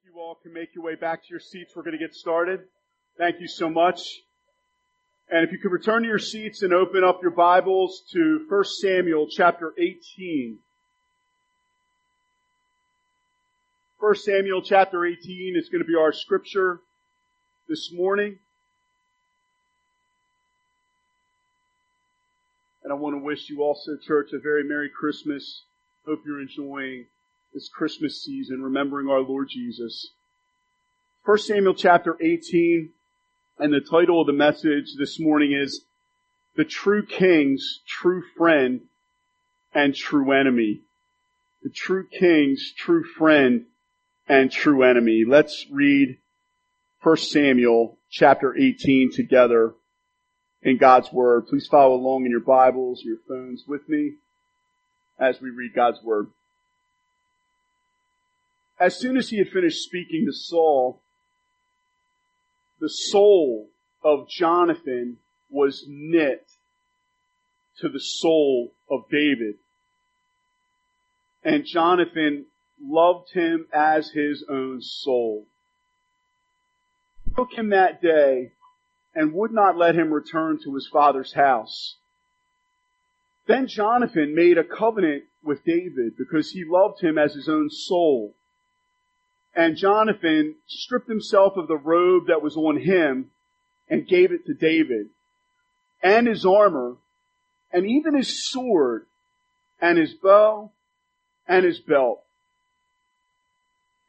If you all can make your way back to your seats, we're going to get started. Thank you so much. And if you could return to your seats and open up your Bibles to 1 Samuel chapter 18. 1 Samuel chapter 18 is going to be our scripture this morning. And I want to wish you also, church, a very Merry Christmas. Hope you're enjoying this Christmas season, remembering our Lord Jesus. 1 Samuel chapter 18, and the title of the message this morning is The True King's True Friend and True Enemy. The True King's True Friend and True Enemy. Let's read 1 Samuel chapter 18 together in God's Word. Please follow along in your Bibles, your phones with me as we read God's Word. As soon as he had finished speaking to Saul, the soul of Jonathan was knit to the soul of David. And Jonathan loved him as his own soul. Took him that day and would not let him return to his father's house. Then Jonathan made a covenant with David because he loved him as his own soul. And Jonathan stripped himself of the robe that was on him and gave it to David and his armor and even his sword and his bow and his belt.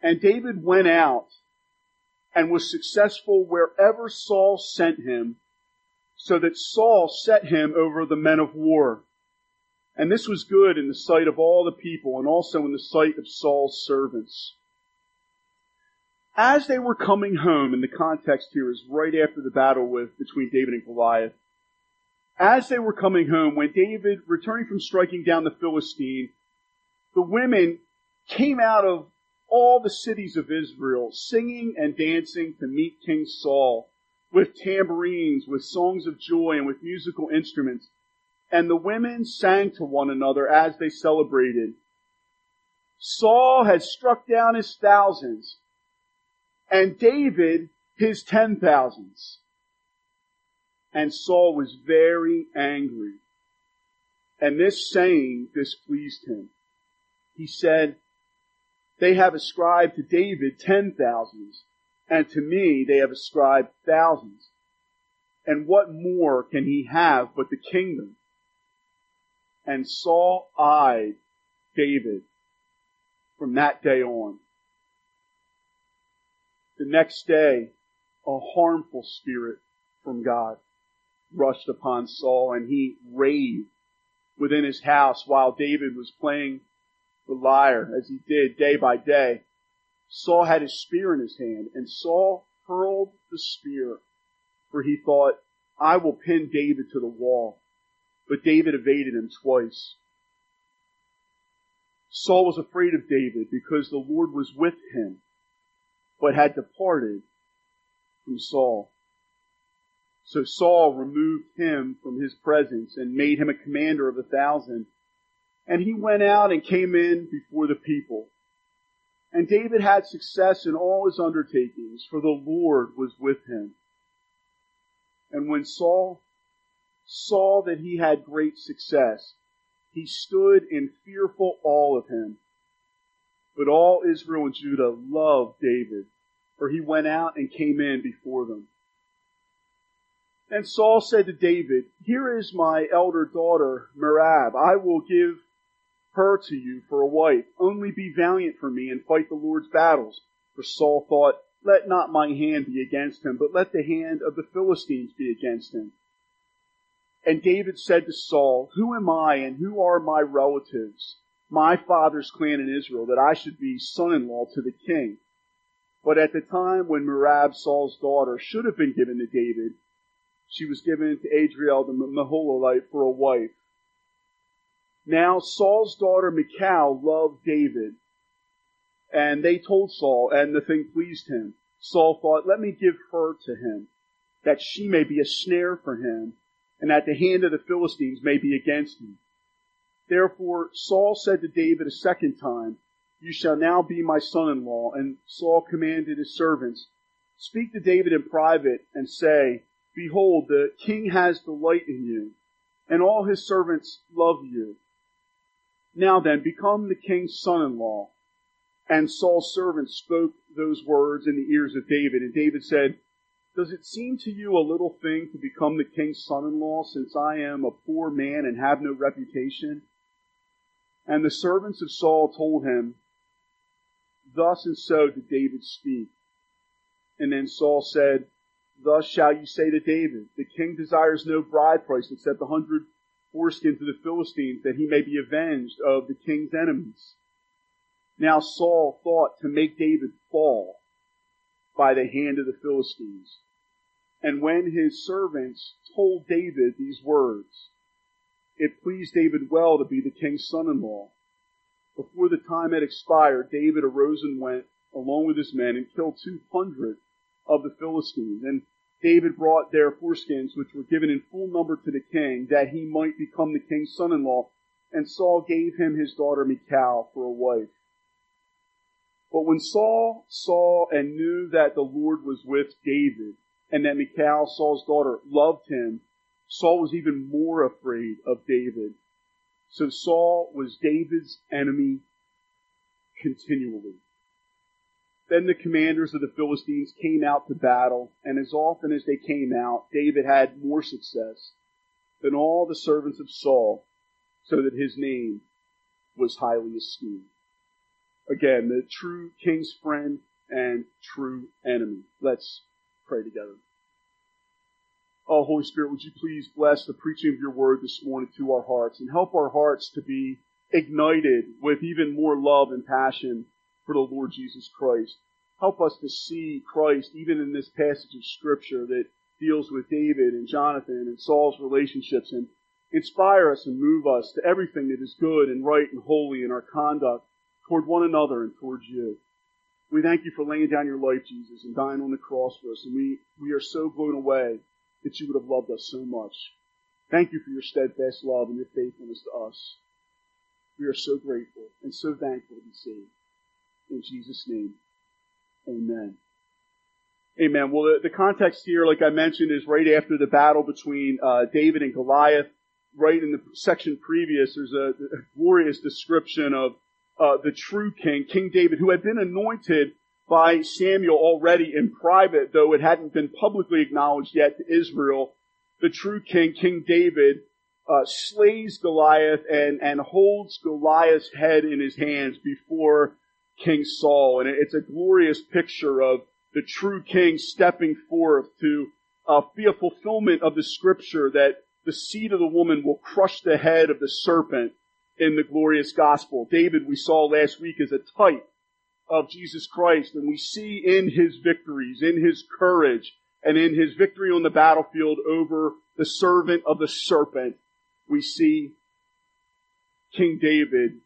And David went out and was successful wherever Saul sent him so that Saul set him over the men of war. And this was good in the sight of all the people and also in the sight of Saul's servants. As they were coming home, and the context here is right after the battle with, between David and Goliath. As they were coming home, when David, returning from striking down the Philistine, the women came out of all the cities of Israel, singing and dancing to meet King Saul, with tambourines, with songs of joy, and with musical instruments. And the women sang to one another as they celebrated. Saul had struck down his thousands, and David his ten thousands. And Saul was very angry. And this saying displeased him. He said, they have ascribed to David ten thousands, and to me they have ascribed thousands. And what more can he have but the kingdom? And Saul eyed David from that day on. The next day, a harmful spirit from God rushed upon Saul and he raved within his house while David was playing the lyre as he did day by day. Saul had his spear in his hand and Saul hurled the spear for he thought, I will pin David to the wall. But David evaded him twice. Saul was afraid of David because the Lord was with him but had departed from Saul. So Saul removed him from his presence and made him a commander of a thousand. And he went out and came in before the people. And David had success in all his undertakings, for the Lord was with him. And when Saul saw that he had great success, he stood in fearful awe of him. But all Israel and Judah loved David for he went out and came in before them. And Saul said to David, Here is my elder daughter, Merab. I will give her to you for a wife. Only be valiant for me and fight the Lord's battles. For Saul thought, Let not my hand be against him, but let the hand of the Philistines be against him. And David said to Saul, Who am I and who are my relatives, my father's clan in Israel, that I should be son-in-law to the king? But at the time when Merab, Saul's daughter, should have been given to David, she was given to Adriel the Meholathite for a wife. Now Saul's daughter Michal loved David, and they told Saul, and the thing pleased him. Saul thought, let me give her to him, that she may be a snare for him, and that the hand of the Philistines may be against him. Therefore Saul said to David a second time, you shall now be my son-in-law. And Saul commanded his servants, speak to David in private and say, behold, the king has delight in you and all his servants love you. Now then, become the king's son-in-law. And Saul's servants spoke those words in the ears of David. And David said, Does it seem to you a little thing to become the king's son-in-law since I am a poor man and have no reputation? And the servants of Saul told him, Thus and so did David speak. And then Saul said, Thus shall you say to David, the king desires no bride price except a hundred foreskins of the Philistines that he may be avenged of the king's enemies. Now Saul thought to make David fall by the hand of the Philistines. And when his servants told David these words, it pleased David well to be the king's son-in-law. Before the time had expired, David arose and went along with his men and killed two hundred of the Philistines. And David brought their foreskins, which were given in full number to the king, that he might become the king's son-in-law. And Saul gave him his daughter Michal for a wife. But when Saul saw and knew that the Lord was with David, and that Michal, Saul's daughter, loved him, Saul was even more afraid of David. So Saul was David's enemy continually. Then the commanders of the Philistines came out to battle, and as often as they came out, David had more success than all the servants of Saul, so that his name was highly esteemed. Again, the true king's friend and true enemy. Let's pray together. Oh, Holy Spirit, would you please bless the preaching of your word this morning to our hearts and help our hearts to be ignited with even more love and passion for the Lord Jesus Christ. Help us to see Christ even in this passage of scripture that deals with David and Jonathan and Saul's relationships and inspire us and move us to everything that is good and right and holy in our conduct toward one another and towards you. We thank you for laying down your life, Jesus, and dying on the cross for us. And we, we are so blown away that you would have loved us so much. Thank you for your steadfast love and your faithfulness to us. We are so grateful and so thankful to be saved. In Jesus' name, amen. Amen. Well, the, the context here, like I mentioned, is right after the battle between uh, David and Goliath. Right in the section previous, there's a, a glorious description of uh, the true king, King David, who had been anointed by Samuel already in private, though it hadn't been publicly acknowledged yet to Israel. The true king, King David, uh, slays Goliath and, and holds Goliath's head in his hands before King Saul. And it's a glorious picture of the true king stepping forth to uh, be a fulfillment of the scripture that the seed of the woman will crush the head of the serpent in the glorious gospel. David, we saw last week, is a type of Jesus Christ, and we see in his victories, in his courage, and in his victory on the battlefield over the servant of the serpent, we see King David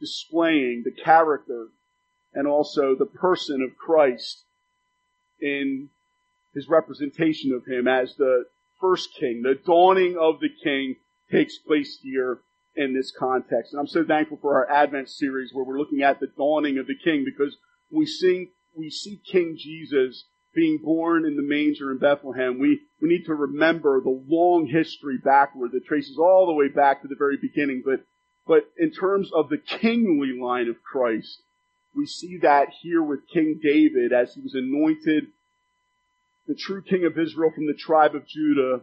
displaying the character and also the person of Christ in his representation of him as the first king. The dawning of the king takes place here in this context. And I'm so thankful for our Advent series where we're looking at the dawning of the king because we see, we see King Jesus being born in the manger in Bethlehem. We, we need to remember the long history backward that traces all the way back to the very beginning. But but in terms of the kingly line of Christ, we see that here with King David as he was anointed the true king of Israel from the tribe of Judah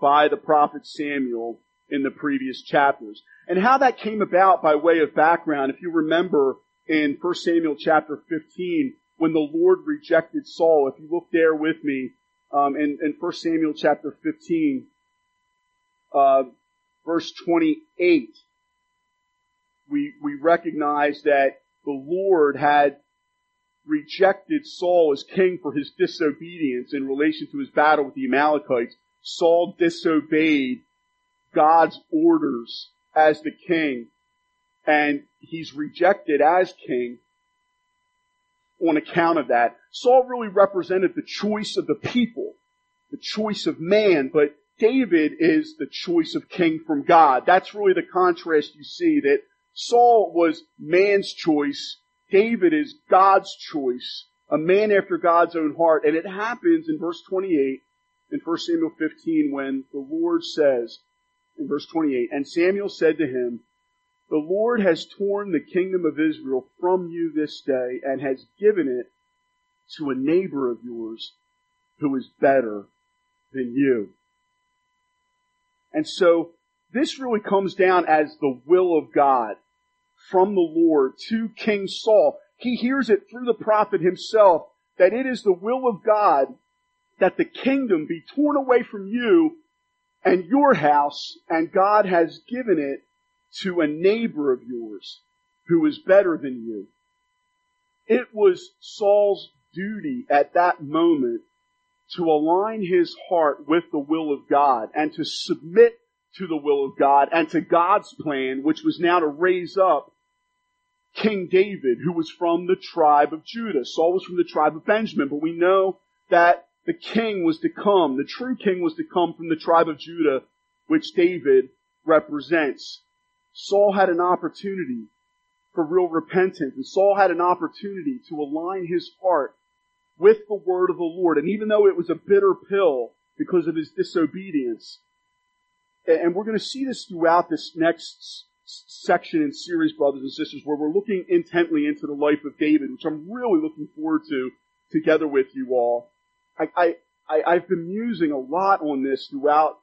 by the prophet Samuel in the previous chapters. And how that came about by way of background, if you remember in 1 Samuel chapter 15, when the Lord rejected Saul, if you look there with me, um, in, in 1 Samuel chapter 15, uh, verse 28, we, we recognize that the Lord had rejected Saul as king for his disobedience in relation to his battle with the Amalekites. Saul disobeyed God's orders as the king and he's rejected as king on account of that. Saul really represented the choice of the people, the choice of man, but David is the choice of king from God. That's really the contrast you see that Saul was man's choice. David is God's choice. A man after God's own heart. And it happens in verse 28 in 1 Samuel 15 when the Lord says, in verse 28, and Samuel said to him, the Lord has torn the kingdom of Israel from you this day and has given it to a neighbor of yours who is better than you. And so this really comes down as the will of God from the Lord to King Saul. He hears it through the prophet himself that it is the will of God that the kingdom be torn away from you and your house and God has given it to a neighbor of yours who is better than you. It was Saul's duty at that moment to align his heart with the will of God and to submit to the will of God and to God's plan, which was now to raise up King David, who was from the tribe of Judah. Saul was from the tribe of Benjamin, but we know that the king was to come, the true king was to come from the tribe of Judah, which David represents. Saul had an opportunity for real repentance, and Saul had an opportunity to align his heart with the word of the Lord. And even though it was a bitter pill because of his disobedience, and we're going to see this throughout this next section and series, brothers and sisters, where we're looking intently into the life of David, which I'm really looking forward to together with you all. I, I, I've been musing a lot on this throughout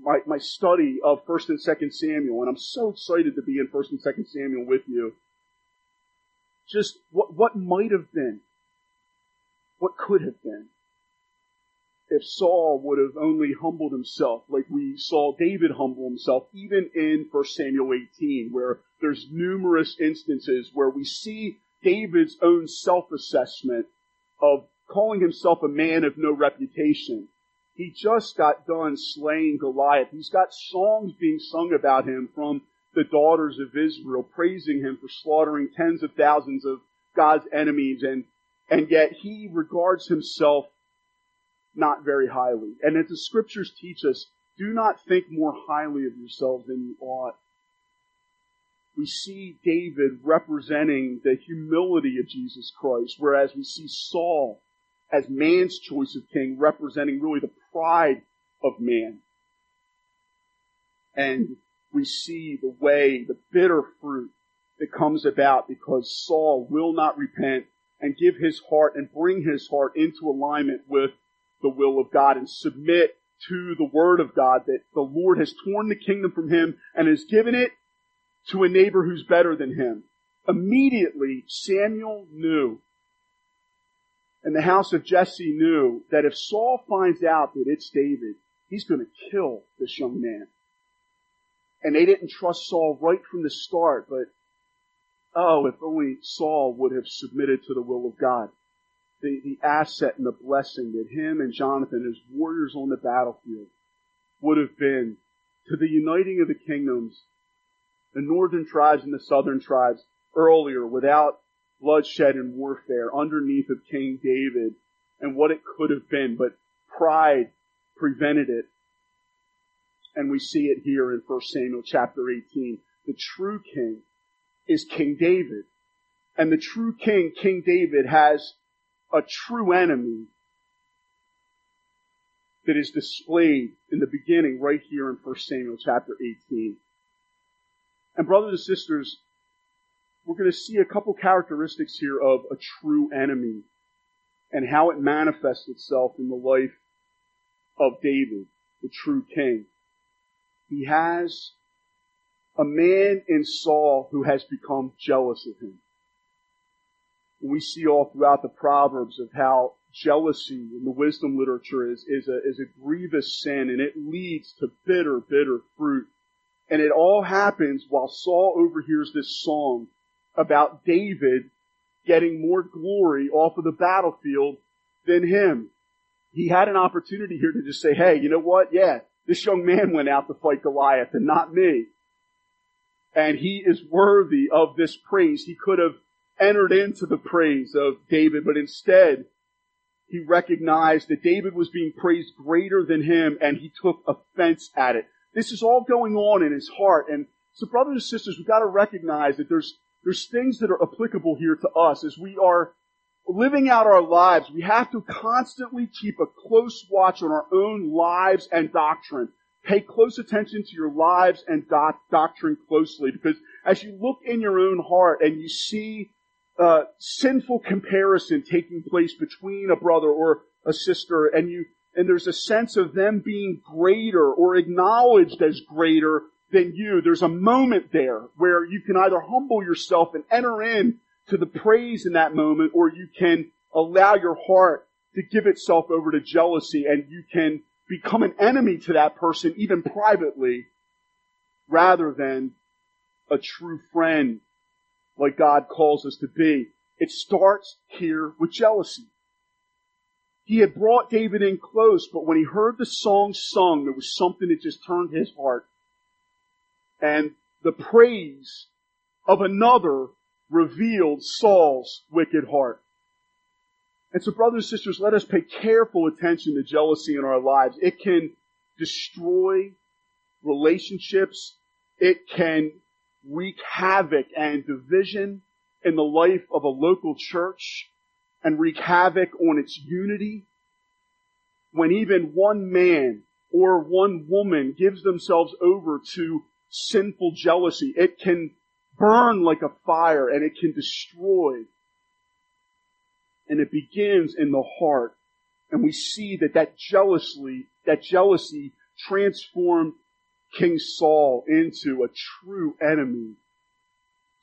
my, my study of 1st and 2nd Samuel, and I'm so excited to be in 1st and 2nd Samuel with you. Just what, what might have been, what could have been, if Saul would have only humbled himself like we saw David humble himself, even in 1 Samuel 18, where there's numerous instances where we see David's own self-assessment of calling himself a man of no reputation. He just got done slaying Goliath. He's got songs being sung about him from the daughters of Israel, praising him for slaughtering tens of thousands of God's enemies, and, and yet he regards himself not very highly. And as the scriptures teach us, do not think more highly of yourselves than you ought. We see David representing the humility of Jesus Christ, whereas we see Saul as man's choice of king representing really the pride of man. And we see the way, the bitter fruit that comes about because Saul will not repent and give his heart and bring his heart into alignment with the will of God and submit to the word of God that the Lord has torn the kingdom from him and has given it to a neighbor who's better than him. Immediately, Samuel knew and the house of Jesse knew that if Saul finds out that it's David, he's going to kill this young man. And they didn't trust Saul right from the start, but oh, if only Saul would have submitted to the will of God the, the asset and the blessing that him and Jonathan as warriors on the battlefield would have been to the uniting of the kingdoms, the northern tribes and the southern tribes earlier without bloodshed and warfare underneath of King David and what it could have been, but pride prevented it. And we see it here in 1 Samuel chapter 18. The true king is King David. And the true king, King David, has a true enemy that is displayed in the beginning right here in 1 Samuel chapter 18. And brothers and sisters, we're going to see a couple characteristics here of a true enemy and how it manifests itself in the life of David, the true king. He has a man in Saul who has become jealous of him we see all throughout the Proverbs of how jealousy in the wisdom literature is, is a, is a grievous sin and it leads to bitter, bitter fruit. And it all happens while Saul overhears this song about David getting more glory off of the battlefield than him. He had an opportunity here to just say, hey, you know what? Yeah, this young man went out to fight Goliath and not me. And he is worthy of this praise. He could have entered into the praise of David, but instead he recognized that David was being praised greater than him and he took offense at it. This is all going on in his heart and, So brothers and sisters, we've got to recognize that there's, there's things that are applicable here to us as we are living out our lives. We have to constantly keep a close watch on our own lives and doctrine. Pay close attention to your lives and doc- doctrine closely because as you look in your own heart and you see uh, sinful comparison taking place between a brother or a sister and you and there's a sense of them being greater or acknowledged as greater than you. There's a moment there where you can either humble yourself and enter in to the praise in that moment or you can allow your heart to give itself over to jealousy and you can become an enemy to that person even privately rather than a true friend like God calls us to be. It starts here with jealousy. He had brought David in close, but when he heard the song sung, there was something that just turned his heart. And the praise of another revealed Saul's wicked heart. And so brothers and sisters, let us pay careful attention to jealousy in our lives. It can destroy relationships. It can wreak havoc and division in the life of a local church and wreak havoc on its unity. When even one man or one woman gives themselves over to sinful jealousy, it can burn like a fire and it can destroy. And it begins in the heart. And we see that that jealously, that jealousy transformed King Saul into a true enemy.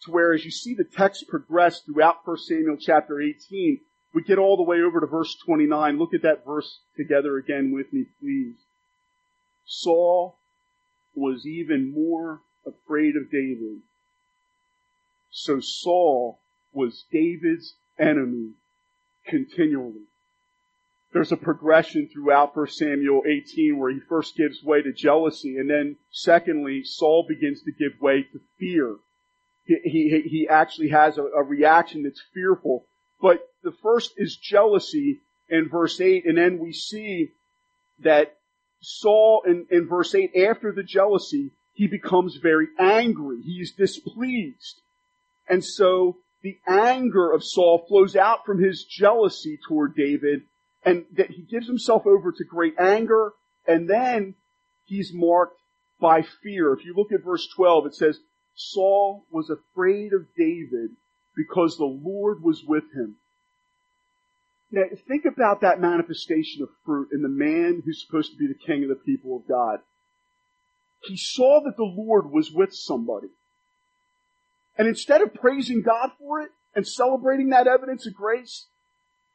To where as you see the text progress throughout 1 Samuel chapter 18, we get all the way over to verse 29. Look at that verse together again with me, please. Saul was even more afraid of David. So Saul was David's enemy continually. There's a progression throughout 1 Samuel 18 where he first gives way to jealousy and then secondly, Saul begins to give way to fear. He, he, he actually has a, a reaction that's fearful. But the first is jealousy in verse 8 and then we see that Saul in, in verse 8, after the jealousy, he becomes very angry. He is displeased. And so the anger of Saul flows out from his jealousy toward David and that he gives himself over to great anger and then he's marked by fear. If you look at verse 12, it says, Saul was afraid of David because the Lord was with him. Now think about that manifestation of fruit in the man who's supposed to be the king of the people of God. He saw that the Lord was with somebody. And instead of praising God for it and celebrating that evidence of grace,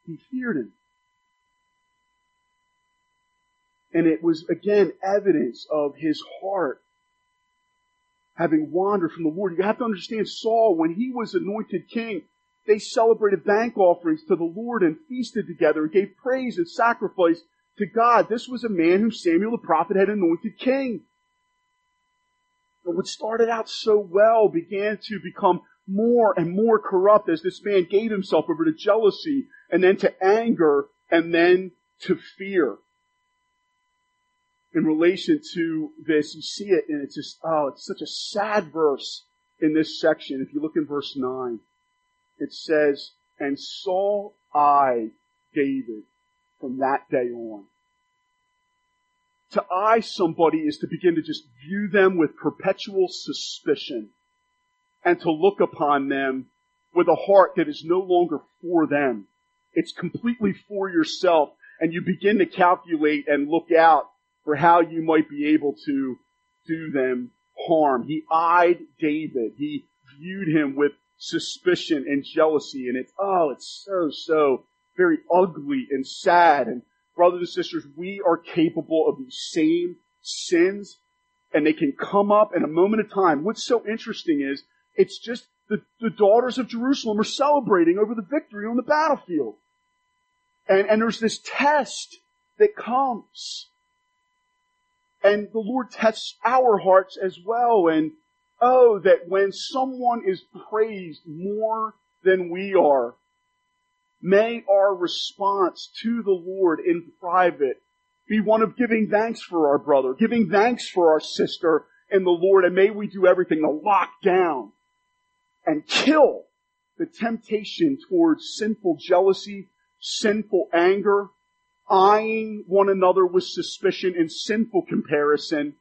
he feared him. And it was again evidence of his heart having wandered from the Lord. You have to understand Saul, when he was anointed king, they celebrated bank offerings to the Lord and feasted together and gave praise and sacrifice to God. This was a man whom Samuel the prophet had anointed king. But what started out so well began to become more and more corrupt as this man gave himself over to jealousy and then to anger and then to fear. In relation to this, you see it and it's just, oh, it's such a sad verse in this section. If you look in verse 9, it says, and Saul eyed David from that day on. To eye somebody is to begin to just view them with perpetual suspicion and to look upon them with a heart that is no longer for them. It's completely for yourself and you begin to calculate and look out for how you might be able to do them harm. He eyed David. He viewed him with suspicion and jealousy and it's, oh, it's so, so very ugly and sad and brothers and sisters, we are capable of these same sins and they can come up in a moment of time. What's so interesting is it's just the, the daughters of Jerusalem are celebrating over the victory on the battlefield. And, and there's this test that comes. And the Lord tests our hearts as well. And oh, that when someone is praised more than we are, May our response to the Lord in private be one of giving thanks for our brother, giving thanks for our sister, in the Lord and may we do everything to lock down and kill the temptation towards sinful jealousy, sinful anger, eyeing one another with suspicion and sinful comparison.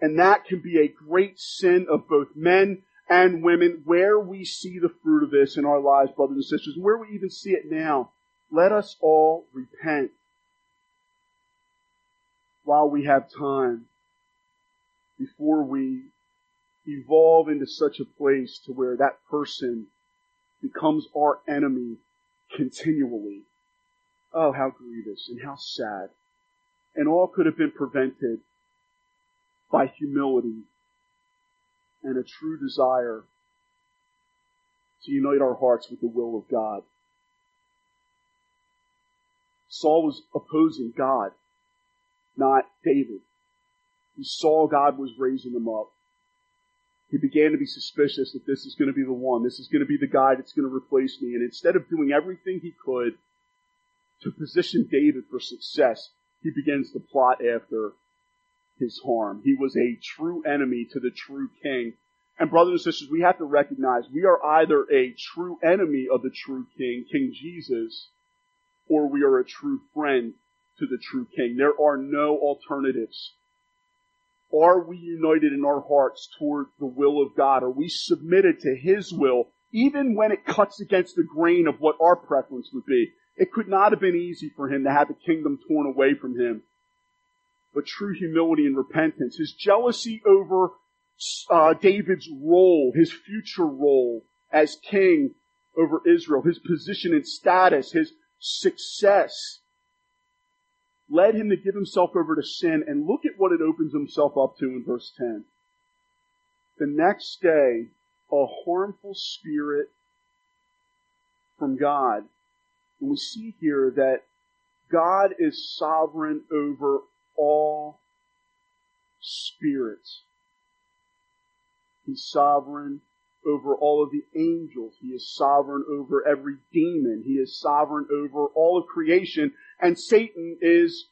And that can be a great sin of both men and women where we see the fruit of this in our lives, brothers and sisters, and where we even see it now. Let us all repent while we have time before we evolve into such a place to where that person becomes our enemy continually. Oh, how grievous and how sad. And all could have been prevented by humility and a true desire to unite our hearts with the will of God. Saul was opposing God, not David. He saw God was raising him up. He began to be suspicious that this is going to be the one. This is going to be the guy that's going to replace me. And instead of doing everything he could to position David for success, he begins to plot after his harm. He was a true enemy to the true king. And brothers and sisters, we have to recognize we are either a true enemy of the true king, King Jesus, or we are a true friend to the true king. There are no alternatives. Are we united in our hearts toward the will of God? Are we submitted to His will, even when it cuts against the grain of what our preference would be? It could not have been easy for him to have the kingdom torn away from him but true humility and repentance. His jealousy over uh, David's role, his future role as king over Israel, his position and status, his success, led him to give himself over to sin. And look at what it opens himself up to in verse 10. The next day, a harmful spirit from God. And we see here that God is sovereign over all spirits. He's sovereign over all of the angels. He is sovereign over every demon. He is sovereign over all of creation. And Satan is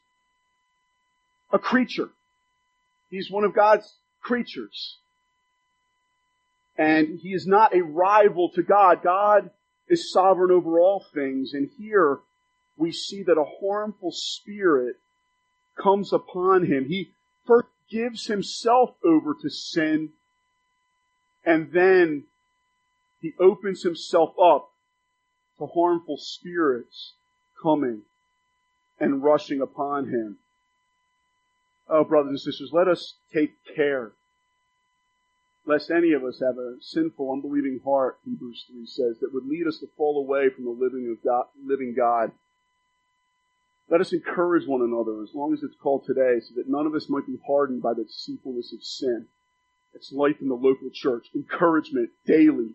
a creature. He's one of God's creatures. And he is not a rival to God. God is sovereign over all things. And here we see that a harmful spirit comes upon him. He first gives himself over to sin and then he opens himself up to harmful spirits coming and rushing upon him. Oh, brothers and sisters, let us take care lest any of us have a sinful, unbelieving heart, Hebrews 3 says, that would lead us to fall away from the living of God, living God. Let us encourage one another as long as it's called today so that none of us might be hardened by the deceitfulness of sin. It's life in the local church. Encouragement daily.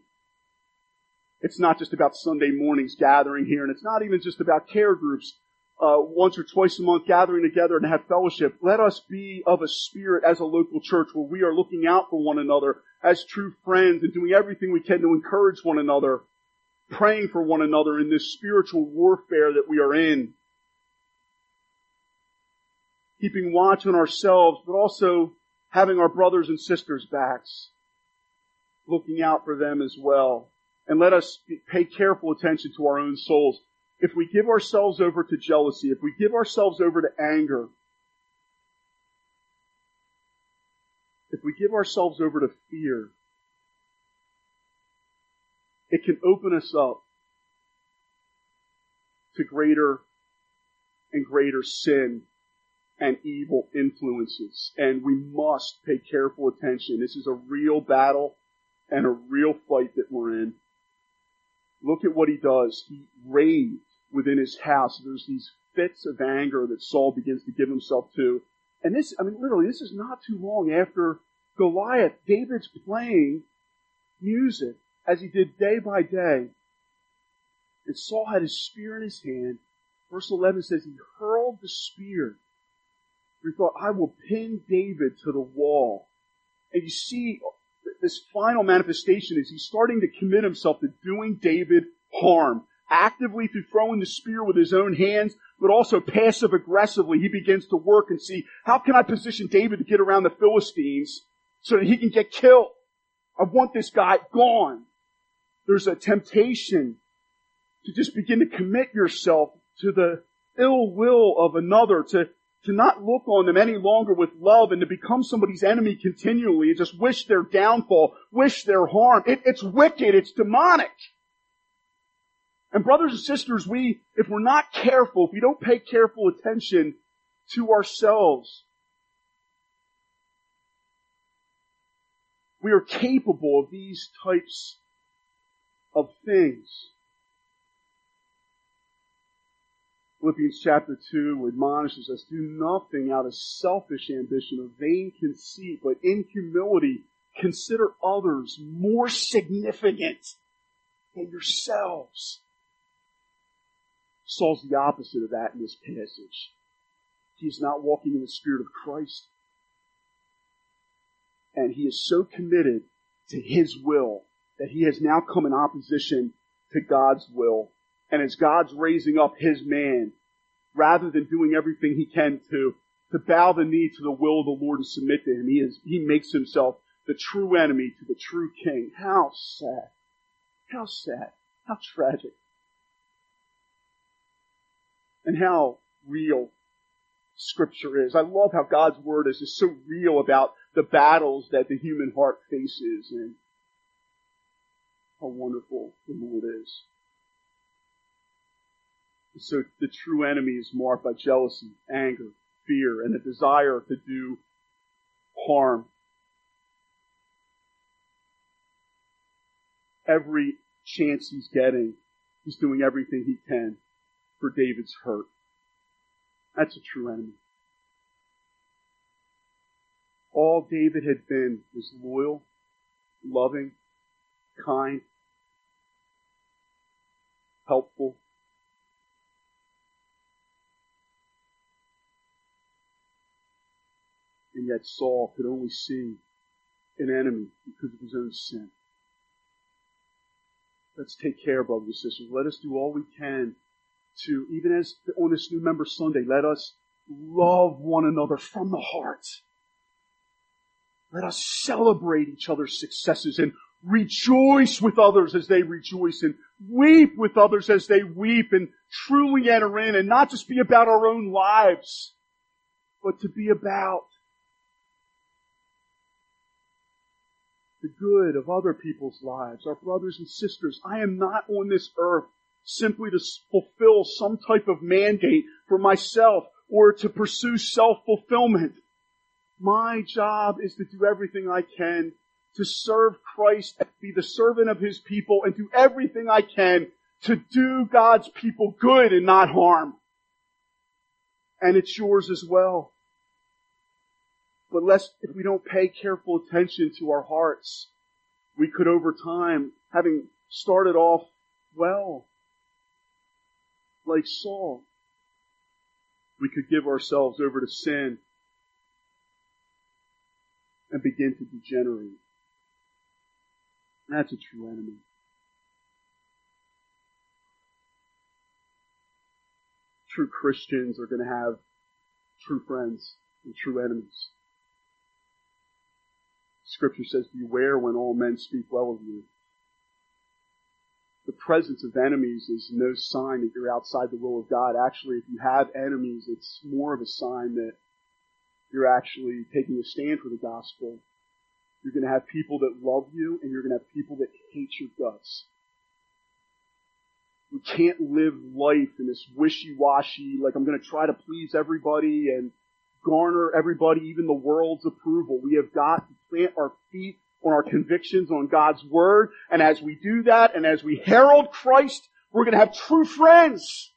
It's not just about Sunday mornings gathering here and it's not even just about care groups. Uh, once or twice a month gathering together and have fellowship. Let us be of a spirit as a local church where we are looking out for one another as true friends and doing everything we can to encourage one another, praying for one another in this spiritual warfare that we are in keeping watch on ourselves, but also having our brothers and sisters' backs, looking out for them as well. And let us pay careful attention to our own souls. If we give ourselves over to jealousy, if we give ourselves over to anger, if we give ourselves over to fear, it can open us up to greater and greater sin and evil influences. And we must pay careful attention. This is a real battle and a real fight that we're in. Look at what he does. He raved within his house. There's these fits of anger that Saul begins to give himself to. And this, I mean, literally, this is not too long after Goliath. David's playing music as he did day by day. And Saul had his spear in his hand. Verse 11 says he hurled the spear we thought, I will pin David to the wall. And you see this final manifestation is he's starting to commit himself to doing David harm, actively through throwing the spear with his own hands, but also passive aggressively, he begins to work and see, how can I position David to get around the Philistines so that he can get killed? I want this guy gone. There's a temptation to just begin to commit yourself to the ill will of another, to, to not look on them any longer with love and to become somebody's enemy continually and just wish their downfall, wish their harm. It, it's wicked. It's demonic. And brothers and sisters, we, if we're not careful, if we don't pay careful attention to ourselves, we are capable of these types of things. Philippians chapter 2 admonishes us, do nothing out of selfish ambition or vain conceit, but in humility consider others more significant than yourselves. Saul's the opposite of that in this passage. He's not walking in the Spirit of Christ. And he is so committed to his will that he has now come in opposition to God's will. And as God's raising up his man, rather than doing everything he can to, to bow the knee to the will of the Lord and submit to him, he is, he makes himself the true enemy to the true king. How sad. How sad. How tragic and how real scripture is. I love how God's word is just so real about the battles that the human heart faces and how wonderful the Lord is. So the true enemy is marked by jealousy, anger, fear, and a desire to do harm. Every chance he's getting, he's doing everything he can for David's hurt. That's a true enemy. All David had been was loyal, loving, kind, helpful. And yet Saul could only see an enemy because of his own sin. Let's take care, brothers and sisters. Let us do all we can to, even as on this new member Sunday, let us love one another from the heart. Let us celebrate each other's successes and rejoice with others as they rejoice and weep with others as they weep and truly enter in and not just be about our own lives, but to be about the good of other people's lives, our brothers and sisters. I am not on this earth simply to fulfill some type of mandate for myself or to pursue self-fulfillment. My job is to do everything I can to serve Christ, be the servant of His people, and do everything I can to do God's people good and not harm. And it's yours as well. But lest, if we don't pay careful attention to our hearts, we could over time, having started off well, like Saul. We could give ourselves over to sin and begin to degenerate. That's a true enemy. True Christians are going to have true friends and true enemies. Scripture says, beware when all men speak well of you the presence of enemies is no sign that you're outside the will of God. Actually, if you have enemies, it's more of a sign that you're actually taking a stand for the gospel. You're going to have people that love you and you're going to have people that hate your guts. We can't live life in this wishy-washy, like I'm going to try to please everybody and garner everybody, even the world's approval. We have got to plant our feet on our convictions on God's Word. And as we do that and as we herald Christ, we're going to have true friends.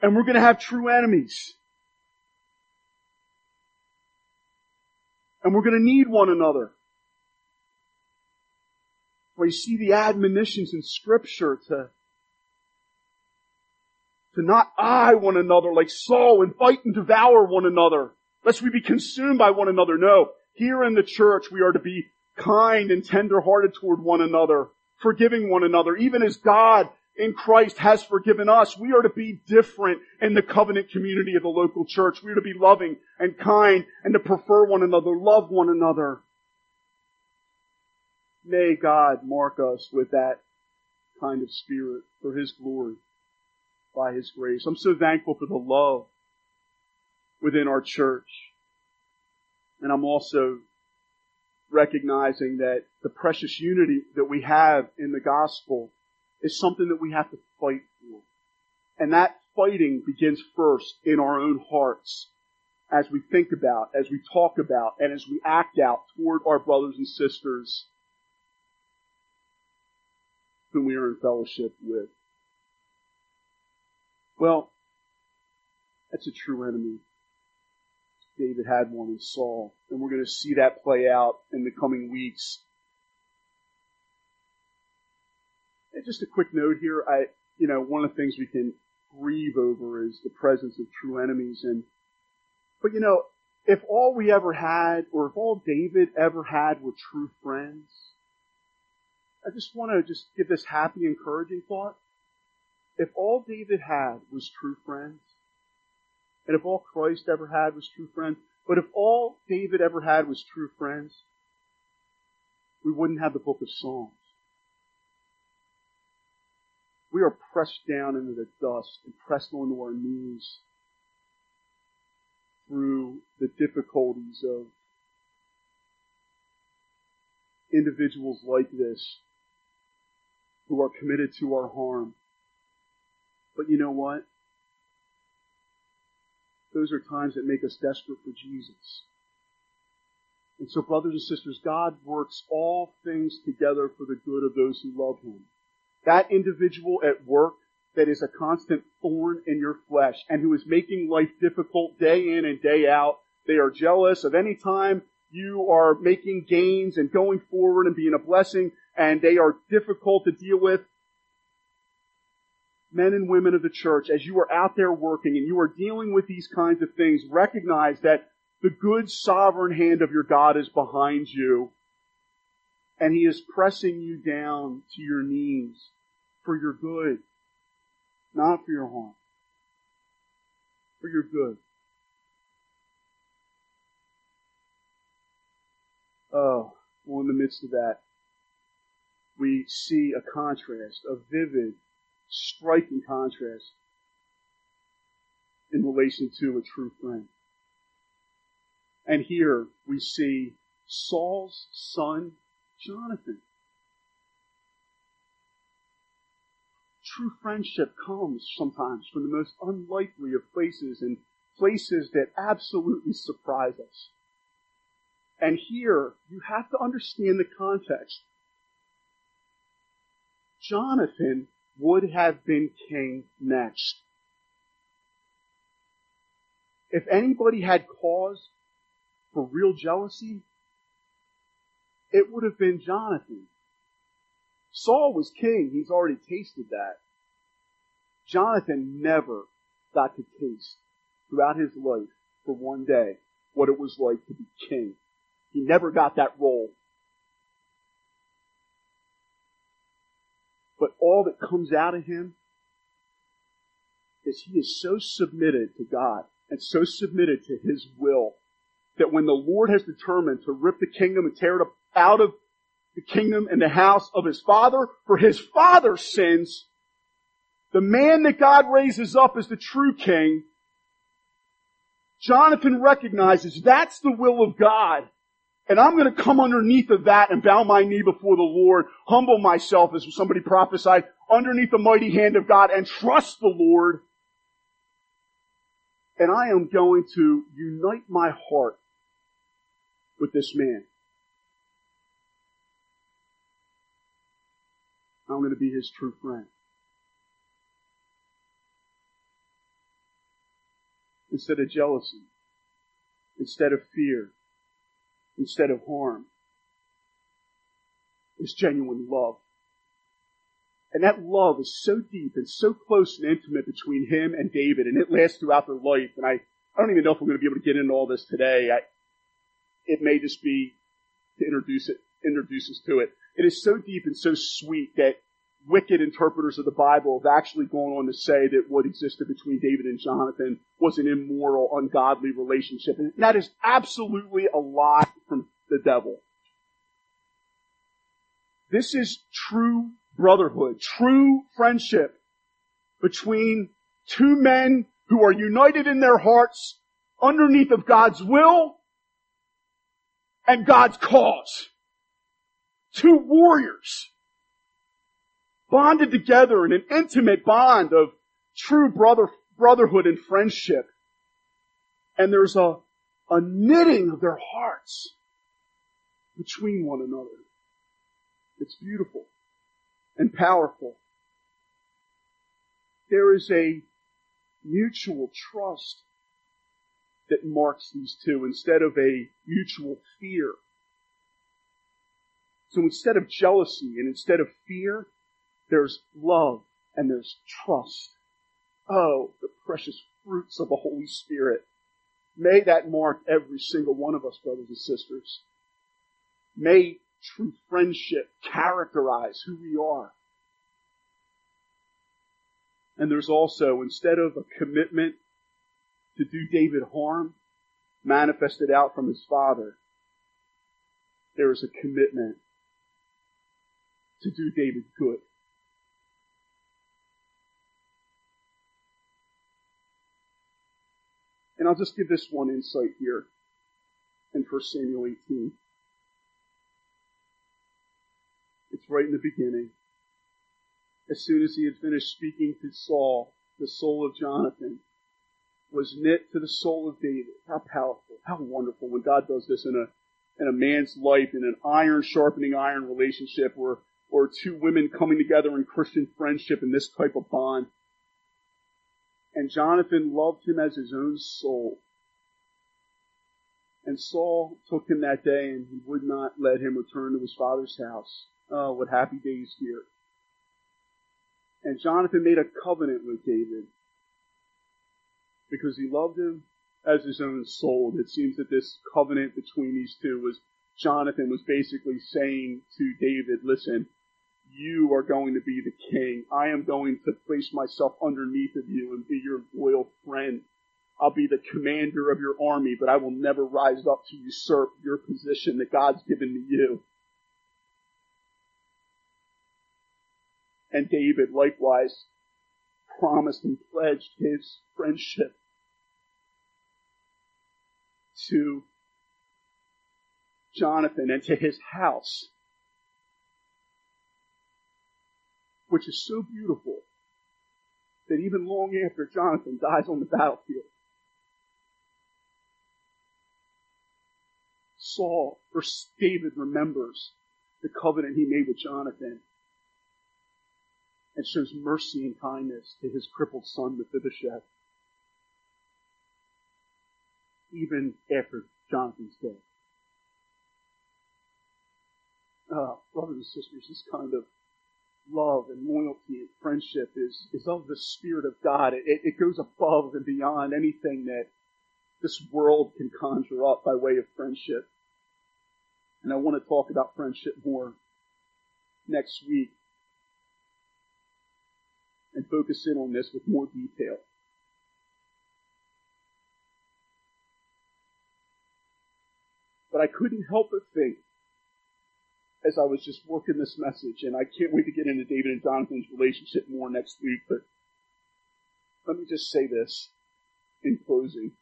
And we're going to have true enemies. And we're going to need one another. Where you see the admonitions in scripture to, to not eye one another like Saul and fight and devour one another, lest we be consumed by one another. No. Here in the church, we are to be kind and tenderhearted toward one another, forgiving one another, even as God in Christ has forgiven us. We are to be different in the covenant community of the local church. We are to be loving and kind and to prefer one another, love one another. May God mark us with that kind of spirit for His glory by His grace. I'm so thankful for the love within our church. And I'm also recognizing that the precious unity that we have in the gospel is something that we have to fight for. And that fighting begins first in our own hearts as we think about, as we talk about, and as we act out toward our brothers and sisters whom we are in fellowship with. Well, that's a true enemy. David had one in Saul, and we're going to see that play out in the coming weeks. And just a quick note here, I, you know, one of the things we can grieve over is the presence of true enemies, and, but you know, if all we ever had, or if all David ever had were true friends, I just want to just give this happy, encouraging thought. If all David had was true friends, and if all Christ ever had was true friends, but if all David ever had was true friends, we wouldn't have the book of Psalms. We are pressed down into the dust and pressed onto our knees through the difficulties of individuals like this who are committed to our harm. But you know what? Those are times that make us desperate for Jesus. And so, brothers and sisters, God works all things together for the good of those who love Him. That individual at work that is a constant thorn in your flesh and who is making life difficult day in and day out, they are jealous of any time you are making gains and going forward and being a blessing and they are difficult to deal with men and women of the church, as you are out there working and you are dealing with these kinds of things, recognize that the good sovereign hand of your God is behind you and he is pressing you down to your knees for your good, not for your harm, for your good. Oh, well, in the midst of that, we see a contrast, a vivid striking contrast in relation to a true friend. And here we see Saul's son, Jonathan. True friendship comes sometimes from the most unlikely of places and places that absolutely surprise us. And here, you have to understand the context. Jonathan would have been king next. If anybody had cause for real jealousy, it would have been Jonathan. Saul was king. He's already tasted that. Jonathan never got to taste throughout his life for one day what it was like to be king. He never got that role. But all that comes out of him is he is so submitted to God and so submitted to his will that when the Lord has determined to rip the kingdom and tear it out of the kingdom and the house of his father for his father's sins, the man that God raises up as the true king, Jonathan recognizes that's the will of God. And I'm going to come underneath of that and bow my knee before the Lord, humble myself as somebody prophesied, underneath the mighty hand of God and trust the Lord. And I am going to unite my heart with this man. I'm going to be his true friend. Instead of jealousy, instead of fear, instead of harm is genuine love. And that love is so deep and so close and intimate between him and David, and it lasts throughout their life. And I, I don't even know if we're going to be able to get into all this today. I, it may just be to introduce it, introduce us to it. It is so deep and so sweet that wicked interpreters of the Bible have actually gone on to say that what existed between David and Jonathan was an immoral, ungodly relationship. And that is absolutely a lie from the devil. This is true brotherhood, true friendship between two men who are united in their hearts underneath of God's will and God's cause. Two warriors bonded together in an intimate bond of true brother, brotherhood and friendship. And there's a, a knitting of their hearts between one another. It's beautiful and powerful. There is a mutual trust that marks these two instead of a mutual fear. So instead of jealousy and instead of fear, there's love and there's trust. Oh, the precious fruits of the Holy Spirit. May that mark every single one of us, brothers and sisters. May true friendship characterize who we are. And there's also, instead of a commitment to do David harm, manifested out from his father, there is a commitment to do David good. And I'll just give this one insight here in 1 Samuel 18. It's right in the beginning. As soon as he had finished speaking to Saul, the soul of Jonathan was knit to the soul of David. How powerful, how wonderful when God does this in a, in a man's life, in an iron sharpening iron relationship or, or two women coming together in Christian friendship in this type of bond. And Jonathan loved him as his own soul. And Saul took him that day and he would not let him return to his father's house. Uh, oh, what happy days here. And Jonathan made a covenant with David because he loved him as his own soul. It seems that this covenant between these two was Jonathan was basically saying to David, listen, you are going to be the king. I am going to place myself underneath of you and be your loyal friend. I'll be the commander of your army, but I will never rise up to usurp your position that God's given to you. And David likewise promised and pledged his friendship to Jonathan and to his house. which is so beautiful that even long after Jonathan dies on the battlefield, Saul or David remembers the covenant he made with Jonathan and shows mercy and kindness to his crippled son Mephibosheth, even after Jonathan's death. Uh, brothers and sisters, this kind of love and loyalty and friendship is, is of the Spirit of God. It, it goes above and beyond anything that this world can conjure up by way of friendship. And I want to talk about friendship more next week and focus in on this with more detail. But I couldn't help but think as I was just working this message, and I can't wait to get into David and Jonathan's relationship more next week, but let me just say this in closing.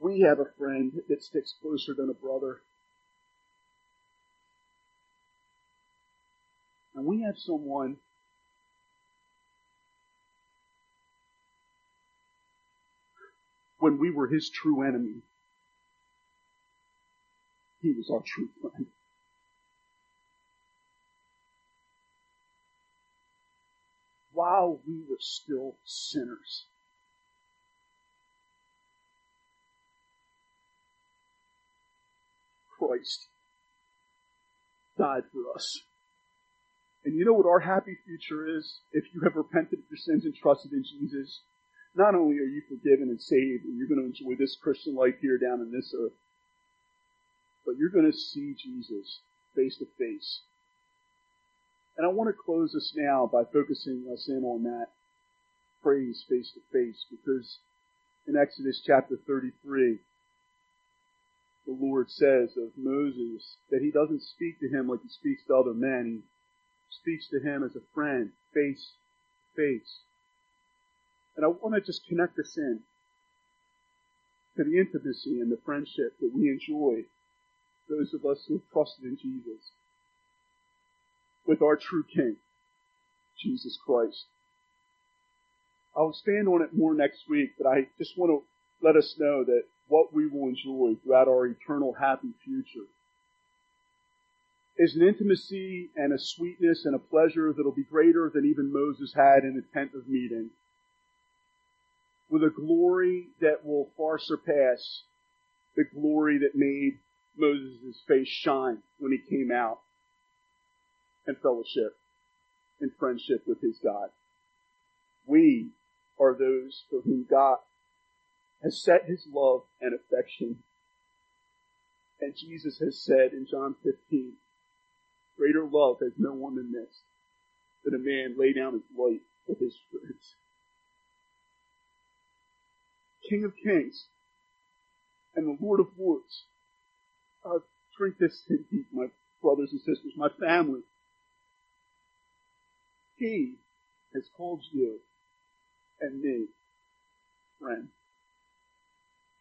We have a friend that sticks closer than a brother. And we have someone when we were his true enemy he was our true friend. While we were still sinners, Christ died for us. And you know what our happy future is? If you have repented of your sins and trusted in Jesus, not only are you forgiven and saved, and you're going to enjoy this Christian life here down in this earth, but you're going to see Jesus face to face. And I want to close this now by focusing us in on that phrase face to face because in Exodus chapter 33, the Lord says of Moses that he doesn't speak to him like he speaks to other men. He speaks to him as a friend, face to face. And I want to just connect this in to the intimacy and the friendship that we enjoy, those of us who have trusted in Jesus, with our true King, Jesus Christ. I'll expand on it more next week, but I just want to let us know that what we will enjoy throughout our eternal happy future is an intimacy and a sweetness and a pleasure that'll be greater than even Moses had in the tent of meeting. With a glory that will far surpass the glory that made Moses' face shine when he came out and fellowship and friendship with his God. We are those for whom God has set his love and affection. And Jesus has said in John 15, greater love has no one than this, that a man lay down his life for his friends. King of kings and the Lord of lords. Uh, drink this in deep, my brothers and sisters, my family. He has called you and me friend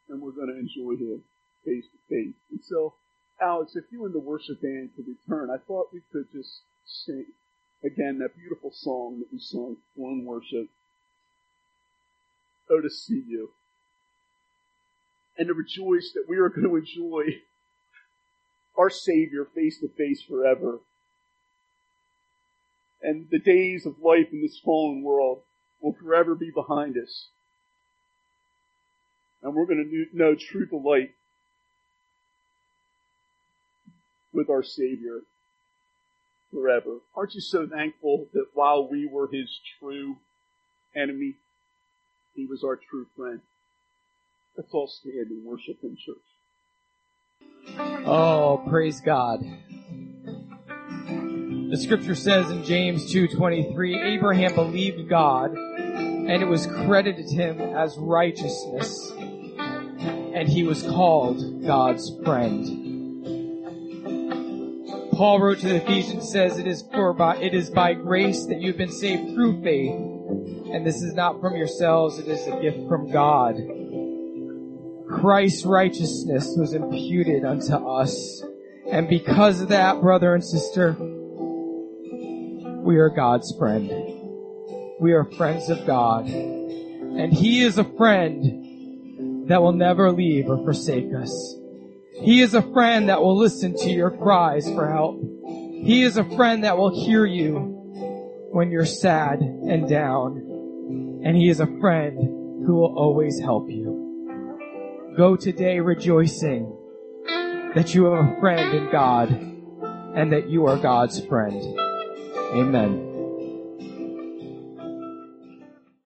and we're going to enjoy him face to face. And so, Alex, if you and the worship band could return, I thought we could just sing again that beautiful song that we sung in worship. Oh, to see you. And to rejoice that we are going to enjoy our Savior face to face forever. And the days of life in this fallen world will forever be behind us and we're going to know true delight with our Savior forever. Aren't you so thankful that while we were His true enemy, He was our true friend? Let's all stand and worship in church. Oh, praise God. The scripture says in James 2:23, Abraham believed God, and it was credited him as righteousness and he was called God's friend. Paul wrote to the Ephesians says it is for by, it is by grace that you've been saved through faith, and this is not from yourselves, it is a gift from God. Christ's righteousness was imputed unto us, and because of that, brother and sister, we are God's friend. We are friends of God. And He is a friend that will never leave or forsake us. He is a friend that will listen to your cries for help. He is a friend that will hear you when you're sad and down. And He is a friend who will always help you. Go today rejoicing that you have a friend in God and that you are God's friend. Amen.